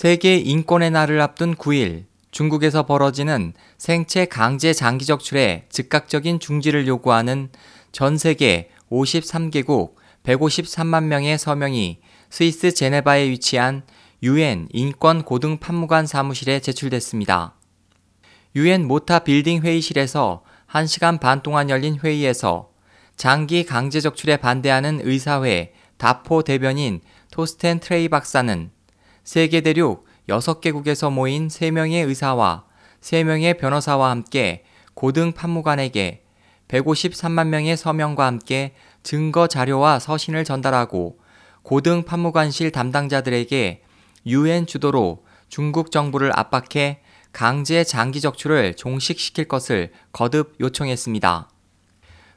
세계 인권의 날을 앞둔 9일 중국에서 벌어지는 생체 강제 장기 적출의 즉각적인 중지를 요구하는 전 세계 53개국 153만 명의 서명이 스위스 제네바에 위치한 유엔 인권 고등 판무관 사무실에 제출됐습니다. 유엔 모타 빌딩 회의실에서 1시간 반 동안 열린 회의에서 장기 강제 적출에 반대하는 의사회 DAFOH 대변인 토스텐 트레이 박사는 세계 대륙 6개국에서 모인 3명의 의사와 3명의 변호사와 함께 고등 판무관에게 153만 명의 서명과 함께 증거 자료와 서신을 전달하고 고등 판무관실 담당자들에게 유엔 주도로 중국 정부를 압박해 강제 장기 적출을 종식시킬 것을 거듭 요청했습니다.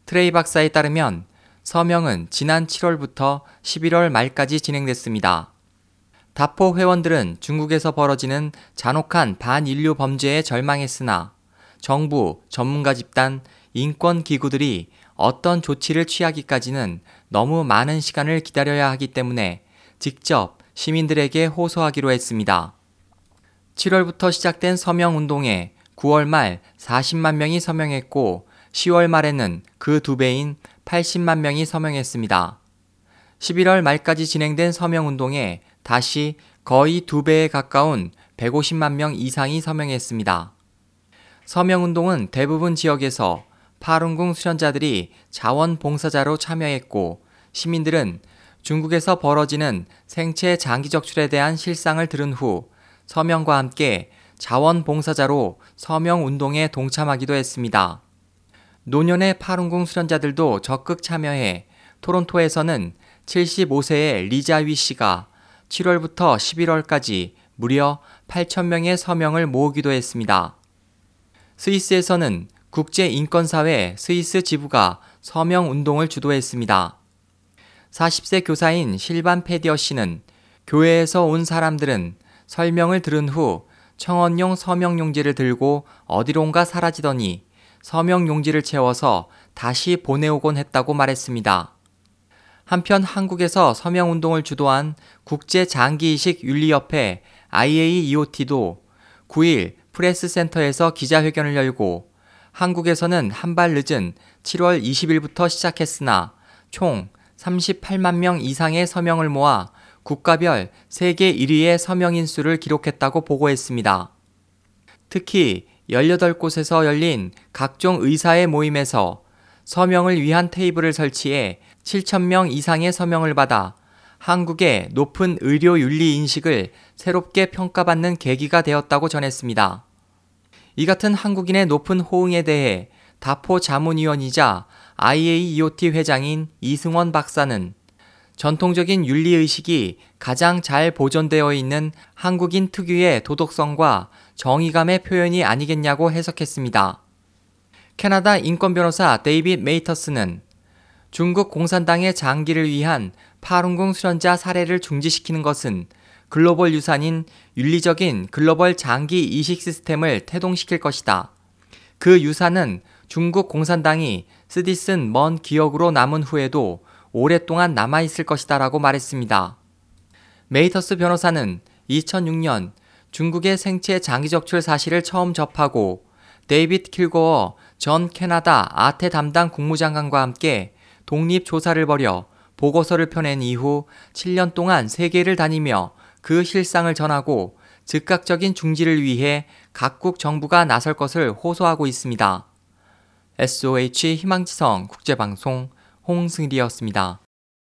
트레이 박사에 따르면 서명은 지난 7월부터 11월 말까지 진행됐습니다. 다포 회원들은 중국에서 벌어지는 잔혹한 반인류 범죄에 절망했으나 정부, 전문가 집단, 인권 기구들이 어떤 조치를 취하기까지는 너무 많은 시간을 기다려야 하기 때문에 직접 시민들에게 호소하기로 했습니다. 7월부터 시작된 서명 운동에 9월 말 40만 명이 서명했고 10월 말에는 그 두 배인 80만 명이 서명했습니다. 11월 말까지 진행된 서명 운동에 다시 거의 두 배에 가까운 150만 명 이상이 서명했습니다. 서명운동은 대부분 지역에서 파룬궁 수련자들이 자원봉사자로 참여했고 시민들은 중국에서 벌어지는 생체 장기 적출에 대한 실상을 들은 후 서명과 함께 자원봉사자로 서명운동에 동참하기도 했습니다. 노년의 파룬궁 수련자들도 적극 참여해 토론토에서는 75세의 리자위 씨가 7월부터 11월까지 무려 8천명의 서명을 모으기도 했습니다. 스위스에서는 국제인권사회 스위스 지부가 서명 운동을 주도했습니다. 40세 교사인 실반 페디어 씨는 교회에서 온 사람들은 설명을 들은 후 청원용 서명 용지를 들고 어디론가 사라지더니 서명 용지를 채워서 다시 보내오곤 했다고 말했습니다. 한편 한국에서 서명운동을 주도한 국제장기이식윤리협회 IAEOT도 9일 프레스센터에서 기자회견을 열고 한국에서는 한 발 늦은 7월 20일부터 시작했으나 총 38만 명 이상의 서명을 모아 국가별 세계 1위의 서명인 수를 기록했다고 보고했습니다. 특히 18곳에서 열린 각종 의사의 모임에서 서명을 위한 테이블을 설치해 7천명 이상의 서명을 받아 한국의 높은 의료 윤리 인식을 새롭게 평가받는 계기가 되었다고 전했습니다. 이 같은 한국인의 높은 호응에 대해 다포 자문위원이자 IAEOT 회장인 이승원 박사는 전통적인 윤리의식이 가장 잘 보존되어 있는 한국인 특유의 도덕성과 정의감의 표현이 아니겠냐고 해석했습니다. 캐나다 인권변호사 데이빗 메이터스는 중국 공산당의 장기를 위한 파룬궁 수련자 살해를 중지시키는 것은 글로벌 유산인 윤리적인 글로벌 장기 이식 시스템을 태동시킬 것이다. 그 유산은 중국 공산당이 쓰디 쓴 먼 기억으로 남은 후에도 오랫동안 남아있을 것이다 라고 말했습니다. 메이터스 변호사는 2006년 중국의 생체 장기 적출 사실을 처음 접하고 데이빗 킬고어 전 캐나다 아태 담당 국무장관과 함께 독립 조사를 벌여 보고서를 펴낸 이후 7년 동안 세계를 다니며 그 실상을 전하고 즉각적인 중지를 위해 각국 정부가 나설 것을 호소하고 있습니다. SOH 희망지성 국제방송 홍승일이었습니다.